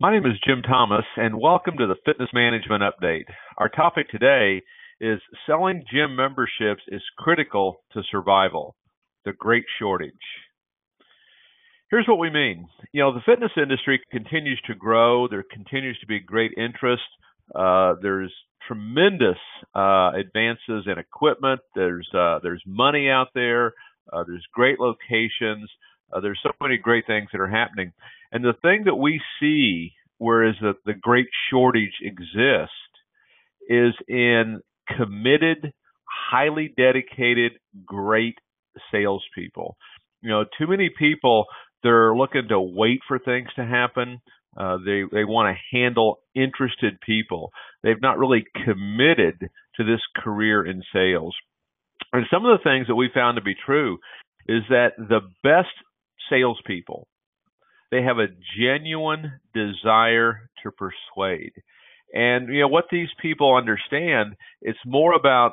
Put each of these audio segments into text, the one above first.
My name is Jim Thomas, and welcome to the Fitness Management Update. Our topic today is selling gym memberships is critical to survival, the great shortage. Here's what we mean. You know, the fitness industry continues to grow. There continues to be great interest. Uh, there's tremendous uh, advances in equipment. There's uh, there's money out there. Uh, there's great locations. Uh, there's so many great things that are happening. And the thing that we see, whereas the, the great shortage exists, is in committed, highly dedicated, great salespeople. You know, too many people they're looking to wait for things to happen. Uh, they they want to handle interested people. They've not really committed to this career in sales. And some of the things that we found to be true is that the best salespeople, they have a genuine desire to persuade. And you know what these people understand, it's more about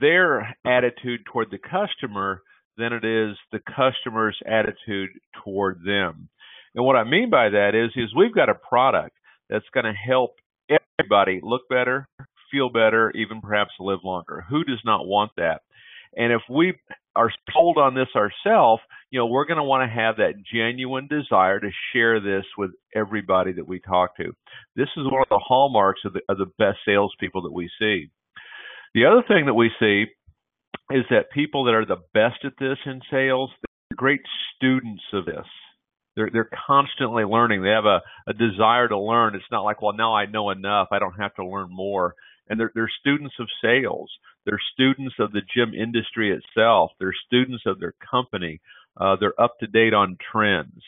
their attitude toward the customer than it is the customer's attitude toward them. And what I mean by that is is we've got a product that's going to help everybody look better, feel better, even perhaps live longer. Who does not want that? And if we are sold on this ourselves, you know, we're going to want to have that genuine desire to share this with everybody that we talk to. This is one of the hallmarks of the, of the best salespeople that we see. The other thing that we see is that people that are the best at this in sales, they're great students of this. They're they're constantly learning. They have a, a desire to learn. It's not like, well, now I know enough. I don't have to learn more. And they're they're students of sales. They're students of the gym industry itself. They're students of their company. Uh, they're up to date on trends.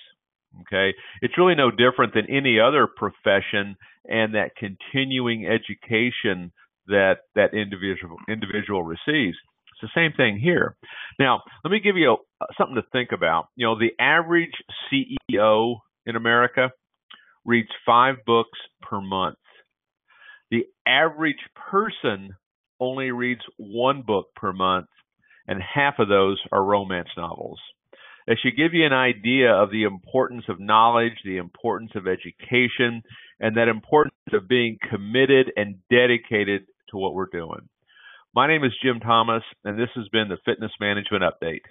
Okay, it's really no different than any other profession and that continuing education that that individual individual receives. It's the same thing here. Now, let me give you a, something to think about. You know, the average CEO in America reads five books per month. The average person only reads one book per month, and half of those are romance novels. That should give you an idea of the importance of knowledge, the importance of education, and that importance of being committed and dedicated to what we're doing. My name is Jim Thomas, and this has been the Fitness Management Update.